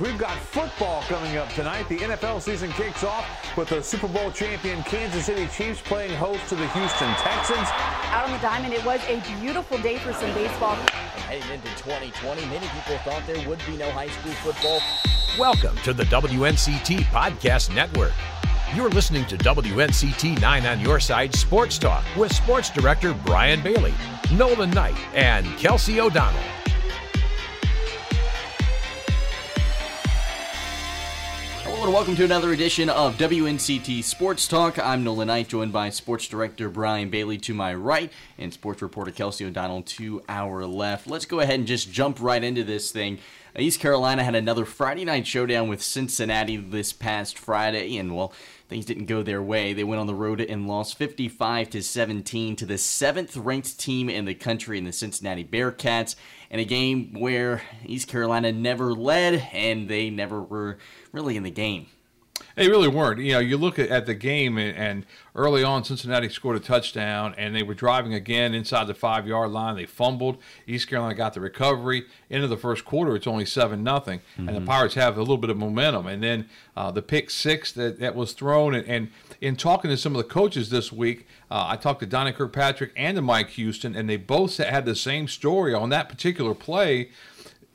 We've got football coming up tonight. The NFL season kicks off with the Super Bowl champion Kansas City Chiefs playing host to the Houston Texans. Out on the diamond, it was a beautiful day for some baseball. Heading into 2020, many people thought there would be no high school football. Welcome to the WNCT Podcast Network. You're listening to WNCT 9 on Your Side Sports Talk with Sports Director Brian Bailey, Nolan Knight, and Kelsey O'Donnell. Hello and welcome to another edition of WNCT Sports Talk. I'm Nolan Knight, joined by Sports Director Brian Bailey to my right and Sports Reporter Kelsey O'Donnell to our left. Let's go ahead and just jump right into this thing. East Carolina had another Friday night showdown with Cincinnati this past Friday, and well, things didn't go their way. They went on the road and lost 55 to 17 to the seventh ranked team in the country in the Cincinnati Bearcats in a game where East Carolina never led and they never were really in the game. They really weren't. You know, you look at, at the game, and, and, early on, Cincinnati scored a touchdown, and they were driving again inside the five yard line. They fumbled. East Carolina got the recovery. Into the first quarter, it's only seven nothing, mm-hmm. and the mm-hmm. Pirates have a little bit of momentum. And then uh, the pick six that, that was thrown, and, and, in talking to some of the coaches this week, uh, I talked to Donnie Kirkpatrick and to Mike Houston, and they both had the same story on that particular play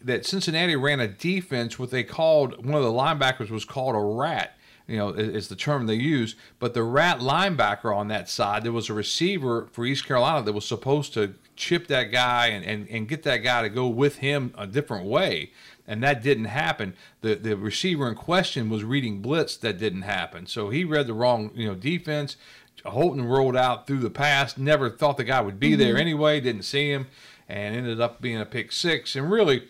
that Cincinnati ran a defense what they called one of the linebackers was called a rat you know, is the term they use. But the rat linebacker on that side, there was a receiver for East Carolina that was supposed to chip that guy and, and, and get that guy to go with him a different way. And that didn't happen. The the receiver in question was reading blitz that didn't happen. So he read the wrong, you know, defense. Holton rolled out through the pass, never thought the guy would be mm-hmm. there anyway, didn't see him, and ended up being a pick six. And really,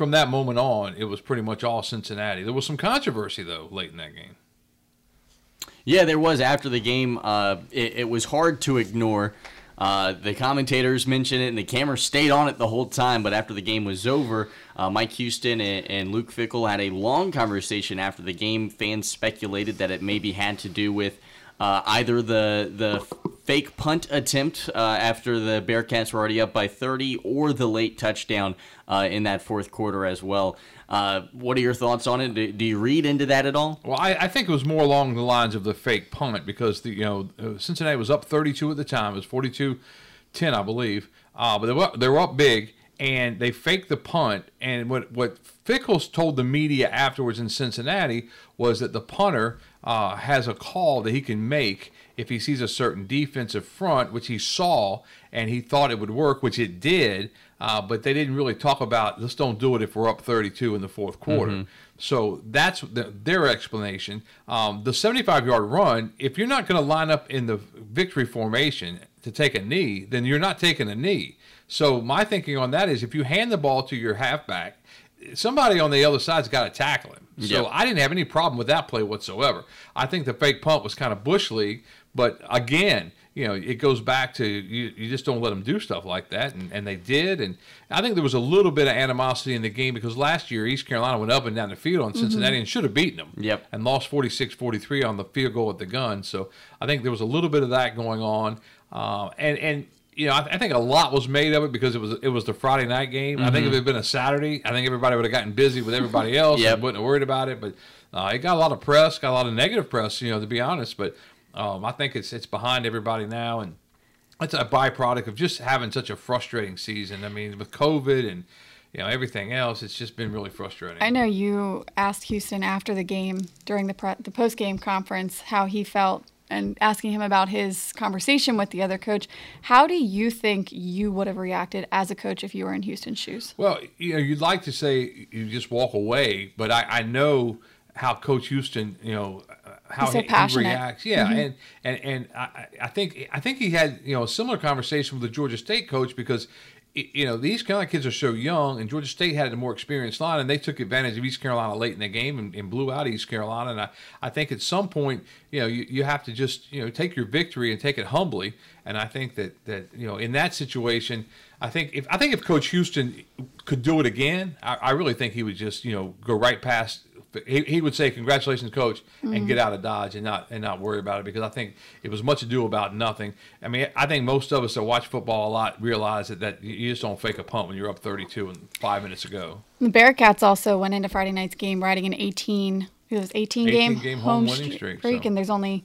from that moment on, it was pretty much all Cincinnati. There was some controversy though late in that game. Yeah, there was after the game. Uh, it, it, was hard to ignore. Uh, the commentators mentioned it, and the camera stayed on it the whole time. But after the game was over, uh, Mike Houston and, and, Luke Fickell had a long conversation after the game. Fans speculated that it maybe had to do with uh, either the the fake punt attempt uh, after the Bearcats were already up by 30, or the late touchdown uh, in that fourth quarter as well. Uh, what are your thoughts on it? Do, do, you read into that at all? Well, I, I, think it was more along the lines of the fake punt because the you know uh, Cincinnati was up 32 at the time. It was 42-10, I believe. Uh, but they were, they were up big, and they faked the punt. And what what Fickell's told the media afterwards in Cincinnati was that the punter uh, has a call that he can make if he sees a certain defensive front, which he saw, and he thought it would work, which it did. Uh, but they didn't really talk about let's don't do it if we're up 32 in the fourth quarter. Mm-hmm. So that's the, their explanation. Um, the 75 yard run, if you're not going to line up in the victory formation to take a knee, then you're not taking a knee. So my thinking on that is if you hand the ball to your halfback, somebody on the other side's got to tackle him. So yep. I didn't have any problem with that play whatsoever. I think the fake punt was kind of bush league, but again, you know, it goes back to you, you just don't let them do stuff like that. And, and they did. And I think there was a little bit of animosity in the game because last year East Carolina went up and down the field on Cincinnati mm-hmm. and should have beaten them. Yep. And lost 46 43 on the field goal at the gun. So I think there was a little bit of that going on. Uh, and, and, you know, I, I, think a lot was made of it because it was it was the Friday night game. Mm-hmm. I think if mm-hmm. it had been a Saturday, I think everybody would have gotten busy with everybody else yep. and wouldn't have worried about it. But uh, it got a lot of press, got a lot of negative press, you know, to be honest. But um, I think it's it's behind everybody now, and it's a byproduct of just having such a frustrating season. I mean, with COVID and you know everything else, it's just been really frustrating. I know you asked Houston after the game during the pre- the post game conference how he felt and asking him about his conversation with the other coach. How do you think you would have reacted as a coach if you were in Houston's shoes? Well, you know, you'd like to say you just walk away, but I, I know how Coach Houston, you know, how so he, he, reacts. Yeah, mm-hmm. and and and I, I think I think he had you know a similar conversation with the Georgia State coach because you know these kind of kids are so young, and Georgia State had a more experienced line, and they took advantage of East Carolina late in the game and, and blew out East Carolina. And I, I think at some point, you know, you, you have to just you know take your victory and take it humbly. And I think that that you know in that situation, I think if I think if Coach Houston could do it again, I, I really think he would just you know go right past he, he would say congratulations, coach, and get out of Dodge and not and not worry about it because I think it was much ado about nothing. I mean, I think most of us that watch football a lot realize that, that you just don't fake a punt when you're up 32 and five minutes ago. The Bearcats also went into Friday night's game riding an 18, it was 18, 18 game, game home winning streak, streak, so. and there's only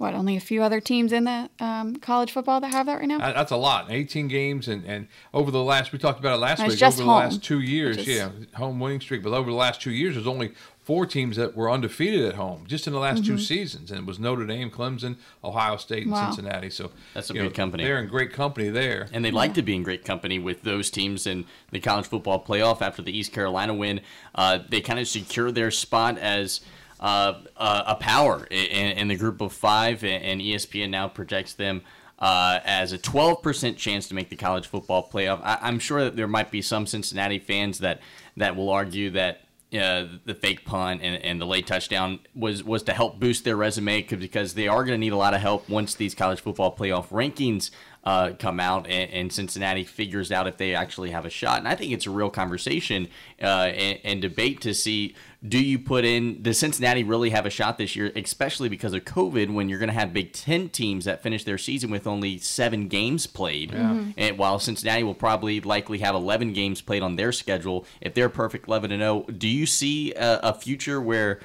what only a few other teams in the um, college football that have that right now. That's a lot. 18 games, and, and over the last, we talked about it last And week, over the last two years, is- yeah, home winning streak. But over the last two years, there's only four teams that were undefeated at home just in the last two seasons, and it was Notre Dame, Clemson, Ohio State, and Mm-hmm. Wow. Cincinnati. So That's a you big company. They're in great company there. and they like to be in great company with those teams in the college football playoff after the East Carolina win. Uh, they kind of secure their spot as uh, a a power in, in the group of five, and and ESPN now projects them. Uh, as a 12% chance to make the college football playoff. I, I'm sure that there might be some Cincinnati fans that, that will argue that uh, the fake punt and, and the late touchdown was, was to help boost their resume 'cause- because they are going to need a lot of help once these college football playoff rankings uh, come out and, and Cincinnati figures out if they actually have a shot. And I think it's a real conversation uh, and, and debate to see do you put in, does Cincinnati really have a shot this year, especially because of COVID when you're going to have Big Ten teams that finish their season with only seven games played. And while Cincinnati will probably likely have 11 games played on their schedule, if they're perfect 11 and 0, do you see a, a future where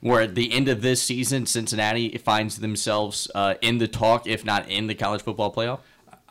where at the end of this season, Cincinnati finds themselves uh, in the talk, if not in the college football playoff?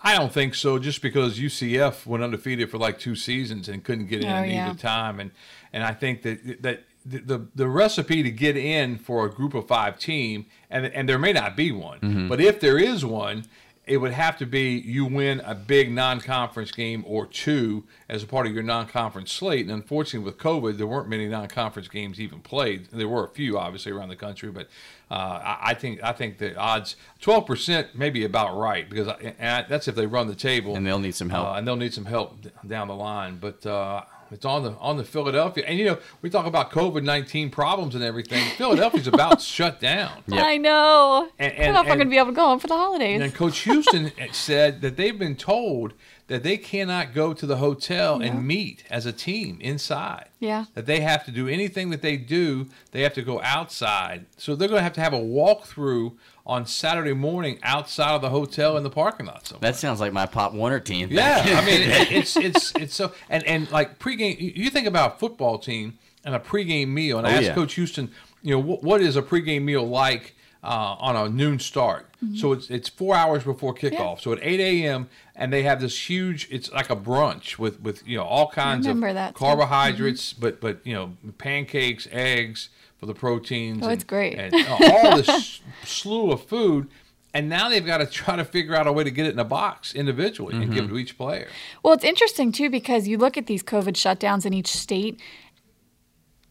I don't think so. Just because UCF went undefeated for like two seasons and couldn't get in Oh, at yeah. either time, and and I think that that the, the the recipe to get in for a group of five team, and and there may not be one, mm-hmm. but if there is one, it would have to be you win a big non-conference game or two as a part of your non-conference slate. And unfortunately, with COVID, there weren't many non-conference games even played. There were a few, obviously, around the country, but uh, I, think I think the odds twelve percent may be about right because I, and I, that's if they run the table And they'll need some help. uh, and they'll need some help down the line. But uh, it's on the on the Philadelphia, and you know we talk about COVID nineteen problems and everything. Philadelphia's about shut down. Yep. I know. And- I don't know and- if I'm and- going to be able to go home for the holidays. And Coach Houston said that they've been told that they cannot go to the hotel Yeah. and meet as a team inside. Yeah. That they have to do anything that they do, they have to go outside. So they're going to have to have a walkthrough on Saturday morning outside of the hotel in the parking lot somewhere. That sounds like my Pop Warner team. Yeah, I mean, it, it's it's it's so and and like pregame. you- You think about a football team and a pregame meal, and I Oh, asked yeah. Coach Houston, you know, what, what is a pregame meal like uh, on a noon start? So it's it's four hours before kickoff. So at eight a.m. and they have this huge. It's like a brunch with with you know all kinds of remember that, too. carbohydrates, but but you know pancakes, eggs for the proteins. Oh, and, it's great. And uh, all this slew of food. And now they've got to try to figure out a way to get it in a box individually and give it to each player. Well, it's interesting too because you look at these COVID shutdowns in each state,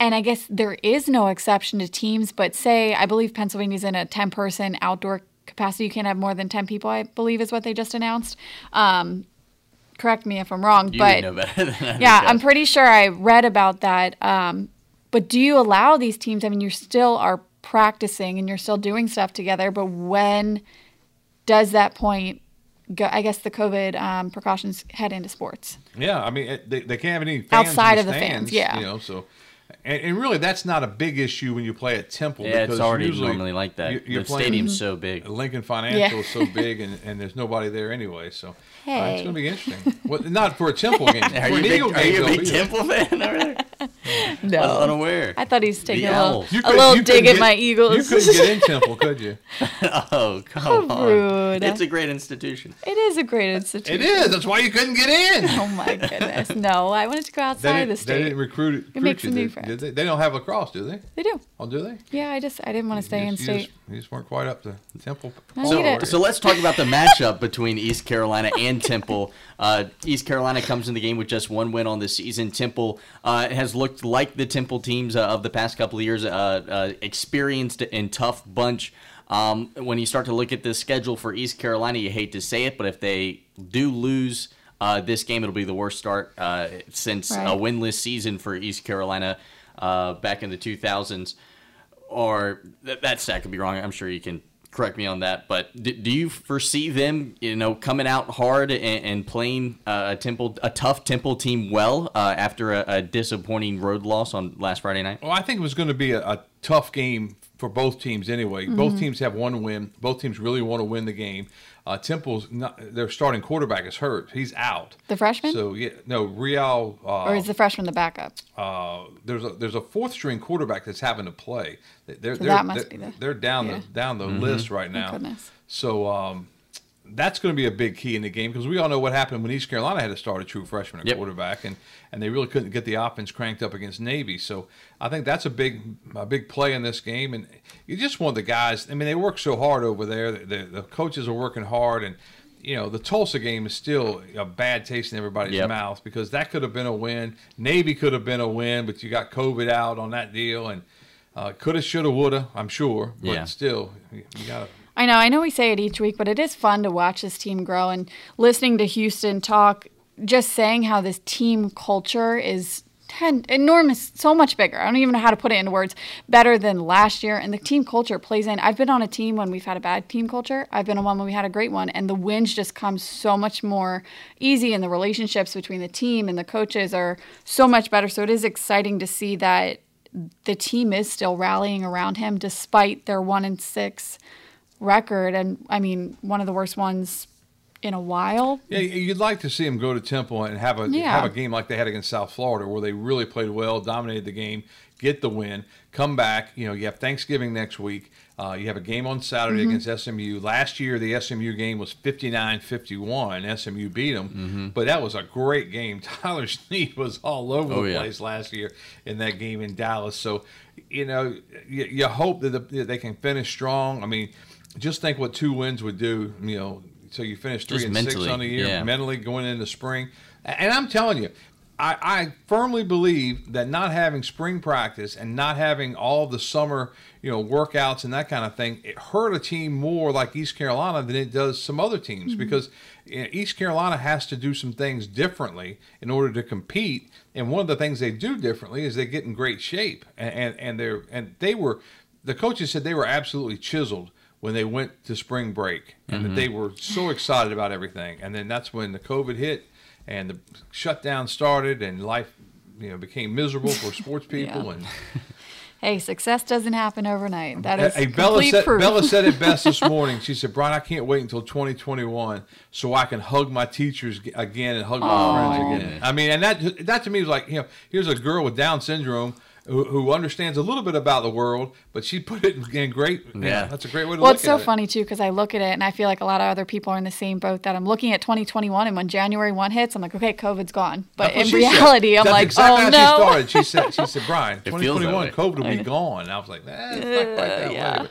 and I guess there is no exception to teams. But say, I believe Pennsylvania's in a 10 person outdoor capacity. You can't have more than 10 people, I believe is what they just announced. Um, correct me if I'm wrong, You but know better than yeah, I'm pretty sure I read about that. Um, but do you allow these teams? I mean, you still are practicing and you're still doing stuff together, but when does that point go? I guess the COVID um, precautions head into sports. Yeah, I mean, it, they, they can't have any fans Outside in of the fans, yeah. You know, so and, and really that's not a big issue when you play at Temple. Yeah, because it's already usually normally like that. you- You're the stadium's so big. Lincoln Financial Yeah. is so big, and, and there's nobody there anyway. So uh, it's going to be interesting. well, not for a Temple game. Are for you, big, Eagle are you a big. Temple fan over there? No, I was unaware. I thought he was taking The a little, Owls. You a little dig couldn't at get- my You Eagles. couldn't get in Temple, could you? oh, come How on. rude. It's a great institution. it is a great institution. It is. That's why you couldn't get in. Oh my goodness! No, I wanted to go outside didn't, the they state. didn't recruit, recruit makes you, some new did, friends. did they? They don't have lacrosse, do they? They do. Oh, do they? Yeah, I just I didn't want to stay you in just, you state. just- you just weren't quite up to Temple. I So, need it. so let's talk about the matchup between East Carolina and Temple. Uh, East Carolina comes in the game with just one win on the season. Temple uh, has looked like the Temple teams uh, of the past couple of years, uh, uh, experienced and tough bunch. Um, when you start to look at the schedule for East Carolina, you hate to say it, but if they do lose uh, this game, it'll be the worst start uh, since a winless season for East Carolina uh, back in the 2000s or th- that stat could be wrong. I'm sure you can correct me on that. But do, do you foresee them, you know, coming out hard and, and playing uh, a Temple, a tough Temple team well uh, after a, a, disappointing road loss on last Friday night? Well, I think it was going to be a, a tough game for both teams anyway. Mm-hmm. Both teams have one win. Both teams really want to win the game. Uh, Temple's not, their starting quarterback is hurt. He's out. The freshman? So yeah, no, Real. Uh, or is the freshman the backup? Uh, there's a there's a fourth string quarterback that's having to play. They're, so they're, that must they're, be the, they're down yeah. the down the mm-hmm. list right now. Oh, goodness. So um, that's going to be a big key in the game because we all know what happened when East Carolina had to start a true freshman at yep. quarterback, and, and they really couldn't get the offense cranked up against Navy. So I think that's a big a big play in this game, and you just want the guys. I mean, they work so hard over there. The, the, the coaches are working hard, and you know the Tulsa game is still a bad taste in everybody's yep. mouth because that could have been a win. Navy could have been a win, but you got COVID out on that deal, and uh, coulda, shoulda, woulda. I'm sure, but yeah. still, you got to I know, I know we say it each week, but it is fun to watch this team grow and listening to Houston talk, just saying how this team culture is enormous, so much bigger. I don't even know how to put it into words. Better than last year, and the team culture plays in. I've been on a team when we've had a bad team culture. I've been on one when we had a great one, and the wins just come so much more easy, and the relationships between the team and the coaches are so much better. So it is exciting to see that the team is still rallying around him despite their one and six record, and I mean one of the worst ones in a while. Yeah, you'd like to see them go to Temple and have a yeah. have a game like they had against South Florida, where they really played well, dominated the game, get the win, come back. You know, you have Thanksgiving next week. Uh, you have a game on Saturday mm-hmm. against SMU. Last year, the SMU game was 59 51. SMU beat them, mm-hmm. but that was a great game. Tyler Snead was all over oh, the place yeah. last year in that game in Dallas. So, you know, you, you hope that, the, that they can finish strong. I mean, just think what two wins would do. You know, so you finish three just and mentally, six on the year, yeah. mentally going into spring. And I'm telling you, I, I, firmly believe that not having spring practice and not having all the summer, you know, workouts and that kind of thing, it hurt a team more like East Carolina than it does some other teams mm-hmm. because East Carolina has to do some things differently in order to compete. And one of the things they do differently is they get in great shape, and and, and they're and they were, the coaches said they were absolutely chiseled when they went to spring break and mm-hmm. that they were so excited about everything. And then that's when the COVID hit and the shutdown started and life, you know, became miserable for sports people yeah. and. Hey, success doesn't happen overnight. That is hey, Bella said, proof. Bella said it best this morning. She said, "Brian, I can't wait until 2021 so I can hug my teachers again and hug my oh, friends again." I mean, and that that to me was like, you know, here's a girl with Down syndrome who, who, understands a little bit about the world, but she put it in great. Yeah, yeah that's a great way to well, look at it. Well, it's so funny too because I look at it and I feel like a lot of other people are in the same boat that I'm looking at 2021 and when January one hits, I'm like, okay, COVID's gone. But in reality, said. I'm like, exactly oh no. She started. She said, she said, Brian, 2021, COVID will be gone. And I was like, eh, it's not quite that yeah. way.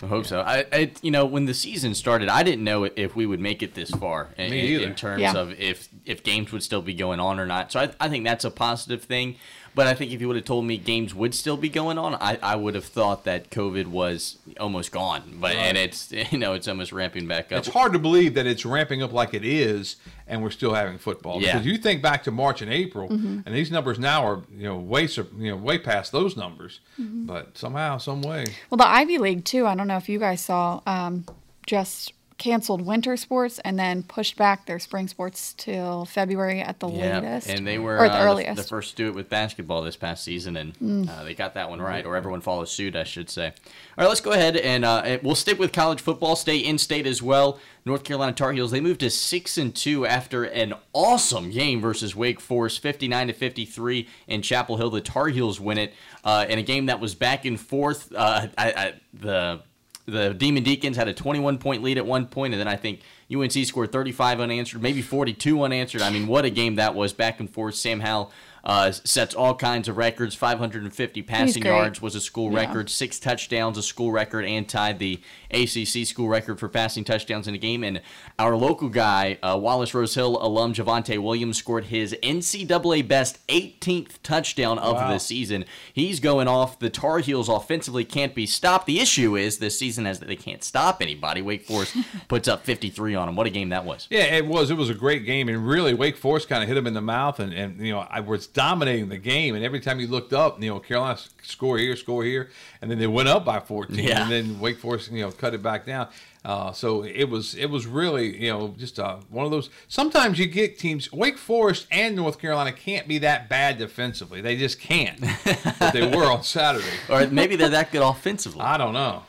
I hope so. I, I, you know, when the season started, I didn't know if we would make it this far in, in terms yeah. of if if games would still be going on or not. So I, I think that's a positive thing. But I think if you would have told me games would still be going on, I, I would have thought that COVID was almost gone. But right. and it's you know it's almost ramping back up. It's hard to believe that it's ramping up like it is, and we're still having football. Yeah. Because you think back to March and April, mm-hmm. and these numbers now are you know way you know way past those numbers. Mm-hmm. But somehow, some way. Well, the Ivy League too. I don't know if you guys saw. Um, just canceled winter sports and then pushed back their spring sports till February at the yeah, latest. And they were or the, uh, earliest. The, the, first to do it with basketball this past season, and mm. uh, they got that one right, or everyone follows suit, I should say. All right, let's go ahead and uh, we'll stick with college football, stay in state as well. North Carolina Tar Heels they moved to six and two after an awesome game versus Wake Forest, fifty nine to fifty three in Chapel Hill. The Tar Heels win it uh, in a game that was back and forth. Uh, I, I, the the Demon Deacons had a 21 point lead at one point, and then I think UNC scored 35 unanswered, maybe 42 unanswered. I mean, what a game that was, back and forth. Sam Howell uh, sets all kinds of records. 550 passing yards was a school yeah. record, six touchdowns, a school record, and tied the ACC school record for passing touchdowns in a game. And our local guy, uh, Wallace Rose Hill alum Javonte Williams, scored his NCAA best 18th touchdown of wow. the season. He's going off. The Tar Heels offensively can't be stopped. The issue is this season is that they can't stop anybody. Wake Forest puts up 53 on them. What a game that was. Yeah, it was. It was a great game, and really, Wake Forest kind of hit them in the mouth, and, and you know, I was dominating the game, and every time you looked up, you know, Carolina score here, score here, and then they went up by 14, Yeah. and then Wake Forest, you know, cut it back down. Uh, so it was it was really you know just uh, one of those. Sometimes you get teams. Wake Forest and North Carolina can't be that bad defensively. They just can't. but they were on Saturday. or maybe they're that good offensively. I don't know.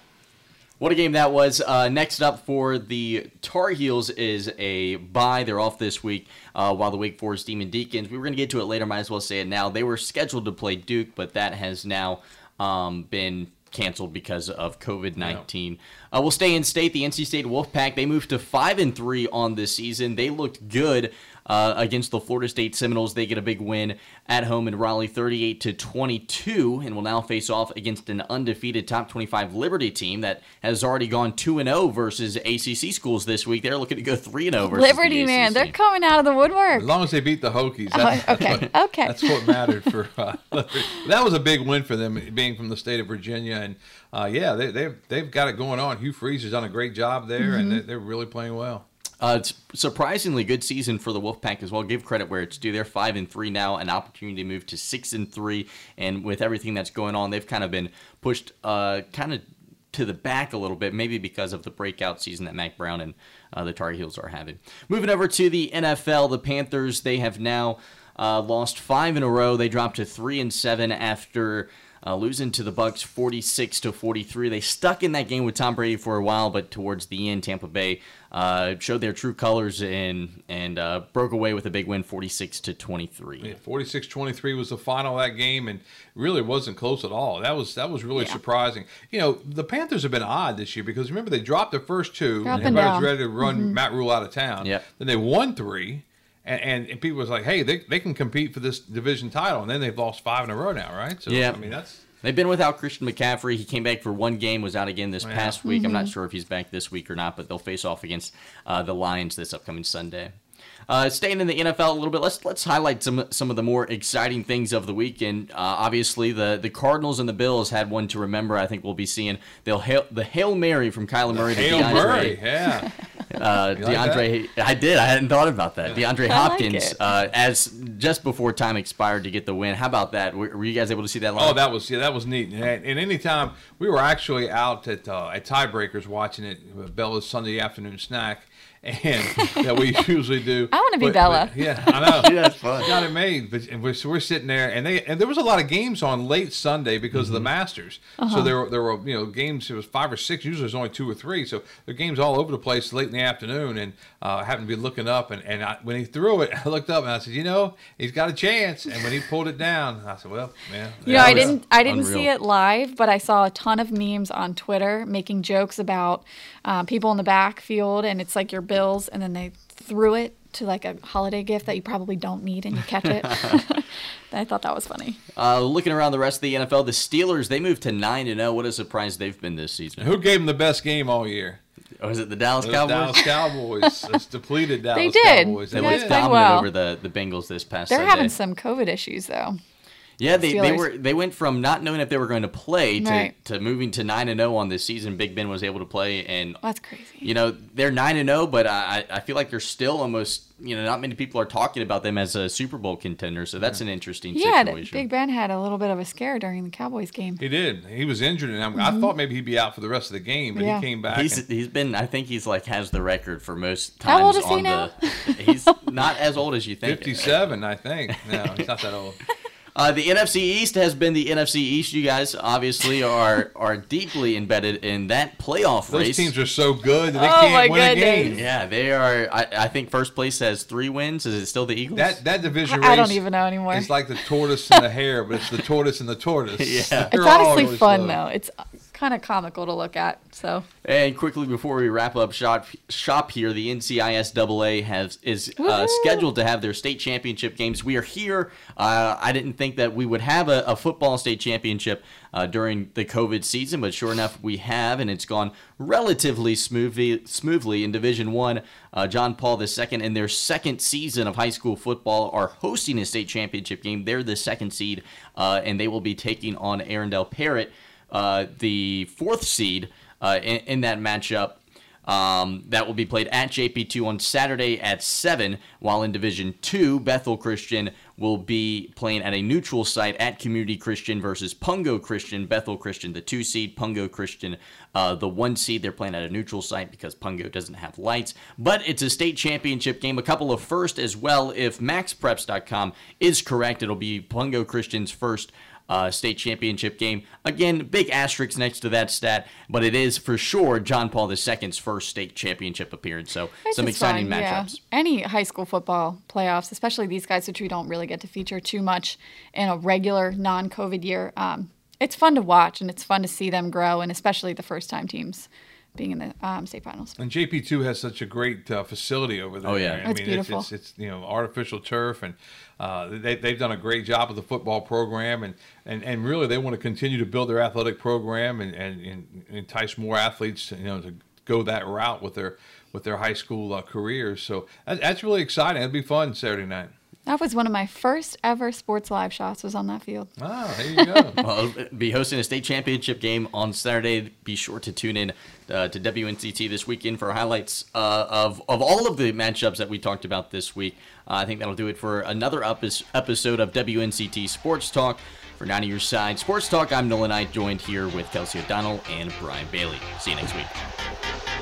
What a game that was. Uh, next up for the Tar Heels is a bye. They're off this week uh, while the Wake Forest Demon Deacons, we were going to get to it later, might as well say it now. They were scheduled to play Duke, but that has now um, been canceled because of COVID 19. Uh, we'll stay in state. The NC State Wolfpack, they moved to 5 and 3 on this season. They looked good. Uh, against the Florida State Seminoles, they get a big win at home in Raleigh, 38 to 22, and will now face off against an undefeated top 25 Liberty team that has already gone 2 and 0 versus ACC schools this week. They're looking to go 3 and 0 versus Liberty, the man, ACC. they're coming out of the woodwork. As long as they beat the Hokies. That's, Oh, okay, okay. That's what mattered for. Uh, that was a big win for them, being from the state of Virginia, and uh, yeah, they, they've they've got it going on. Hugh Freeze has done a great job there, Mm-hmm. and they, they're really playing well. Uh, surprisingly good season for the Wolfpack as well. Give credit where it's due. They're five and three now, an opportunity to move to six and three. And with everything that's going on, they've kind of been pushed, uh, kind of to the back a little bit, maybe because of the breakout season that Mack Brown and uh, the Tar Heels are having. Moving over to the NFL, the Panthers they have now uh, lost five in a row. They dropped to three and seven after. Uh, losing to the Bucks 46 to 43. They stuck in that game with Tom Brady for a while, but towards the end, Tampa Bay uh, showed their true colors and and uh, broke away with a big win, 46 to 23. Yeah, 46-23 was the final of that game, and really wasn't close at all. That was that was really surprising. You know, the Panthers have been odd this year because remember they dropped the first two, Up and and everybody down. was ready to run Matt Rhule out of town. Yep. Then they won three. And, and, and people was like, hey, they, they can compete for this division title, and then they've lost five in a row now, right? So Yeah. I mean that's They've been without Christian McCaffrey. He came back for one game, was out again this Yeah. past week. I'm not sure if he's back this week or not, but they'll face off against uh, the Lions this upcoming Sunday. Uh, staying in the NFL a little bit, let's let's highlight some some of the more exciting things of the weekend. Uh, obviously, the the Cardinals and the Bills had one to remember. I think we'll be seeing they'll hail, the hail mary from Kyler Murray to Hail DeAndre. Murray, yeah. Uh, You like DeAndre, I did. I hadn't thought about that. DeAndre I like Hopkins, uh, as just before time expired to get the win. How about that? Were, were you guys able to see that? Live? Oh, that was yeah, that was neat. And, and anytime we were actually out at uh, at Tiebreakers watching it, uh, Bella's Sunday afternoon snack, and that we usually do. I wanna be But- Bella. but, yeah, I know. Yeah, that's fun. Got it made, but and we're, so we're sitting there, and they and there was a lot of games on late Sunday because Mm-hmm. of the Masters. Uh-huh. So there were there were you know games. It was five or six. Usually there's only two or three. So there are games all over the place late in the afternoon, and uh, I happened to be looking up, and and I, when he threw it, I looked up and I said, you know, he's got a chance. And when he pulled it down, I said, well, man. You know, I didn't I didn't see it live, but I saw a ton of memes on Twitter making jokes about um, people in the backfield, and it's like your Bills, and then they threw it to like a holiday gift that you probably don't need, and you catch it. I thought that was funny. Uh, looking around the rest of the NFL, the Steelers they moved to nine and zero. What a surprise they've been this season. Who gave them the best game all year? Or is it the Dallas Those Cowboys? Dallas Cowboys. Those depleted Dallas did. Cowboys. They You looked guys did. dominant well. over the, the Bengals this past They're Sunday. having some COVID issues though. Yeah, they, they were they went from not knowing if they were going to play to, Right. to moving to nine and zero on this season. Big Ben was able to play, and That's crazy. you know they're nine and zero, but I I feel like they're still almost you know not many people are talking about them as a Super Bowl contender. So that's an interesting He had situation. Big Ben had a little bit of a scare during the Cowboys game. He did. He was injured, and I, I thought maybe he'd be out for the rest of the game, but Mm-hmm. Yeah. he came back. He's and- he's been I think he's like has the record for most times How old is he on now? the. He's not as old as you think. 57, I think. No, he's not that old. Uh, the NFC East has been the NFC East. You guys obviously are are deeply embedded in that playoff Those race. teams are so good that they Oh, can't my win a game. yeah, they are. I, I think first place has three wins. Is it still the Eagles? That that division race I don't even know anymore. It's like the tortoise and the hare, but it's the tortoise and the tortoise. Yeah. They're It's honestly really fun slow. though. It's kind of comical to look at. So And quickly before we wrap up shop shop here, the NCISAA has is uh, scheduled to have their state championship games. We are here. Uh, I didn't think that we would have a, a football state championship uh, during the COVID season, but sure enough, we have, and it's gone relatively smoothly. Smoothly in Division One, uh, John Paul II in their second season of high school football are hosting a state championship game. They're the second seed, uh, and they will be taking on Arendell Parrott, uh, the fourth seed uh, in, in that matchup. Um, that will be played at JP2 on Saturday at 7, while in Division 2, Bethel Christian will be playing at a neutral site at Community Christian versus Pungo Christian. Bethel Christian, the two seed, Pungo Christian, uh, the one seed. They're playing at a neutral site because Pungo doesn't have lights. But it's a state championship game, a couple of first as well. If MaxPreps.com is correct, it'll be Pungo Christian's first uh, state championship game. Again, big asterisk next to that stat, but it is for sure John Paul II's first state championship appearance. So Which some exciting yeah. matchups. Any high school football playoffs, especially these guys, which we don't really get to feature too much in a regular non-COVID year. Um, it's fun to watch and it's fun to see them grow, and especially the first-time teams being in the um, state finals. And JP2 has such a great uh, facility over there. Oh, yeah. I It's mean, beautiful. It's, it's, it's, you know artificial turf, and uh, they, they've done a great job with the football program, and, and, and really they want to continue to build their athletic program and, and, and entice more athletes, to, you know, to go that route with their with their high school uh, careers. So that, that's really exciting. It'll be fun Saturday night. That was one of my first ever sports live shots. Was on that field. Ah, there you go. Well, it'll be hosting a state championship game on Saturday. Be sure to tune in uh, to WNCT this weekend for highlights uh, of of all of the matchups that we talked about this week. Uh, I think that'll do it for another epis episode of WNCT Sports Talk. For 90 Your Side Sports Talk, I'm Nolan Knight, joined here with Kelsey O'Donnell and Brian Bailey. See you next week.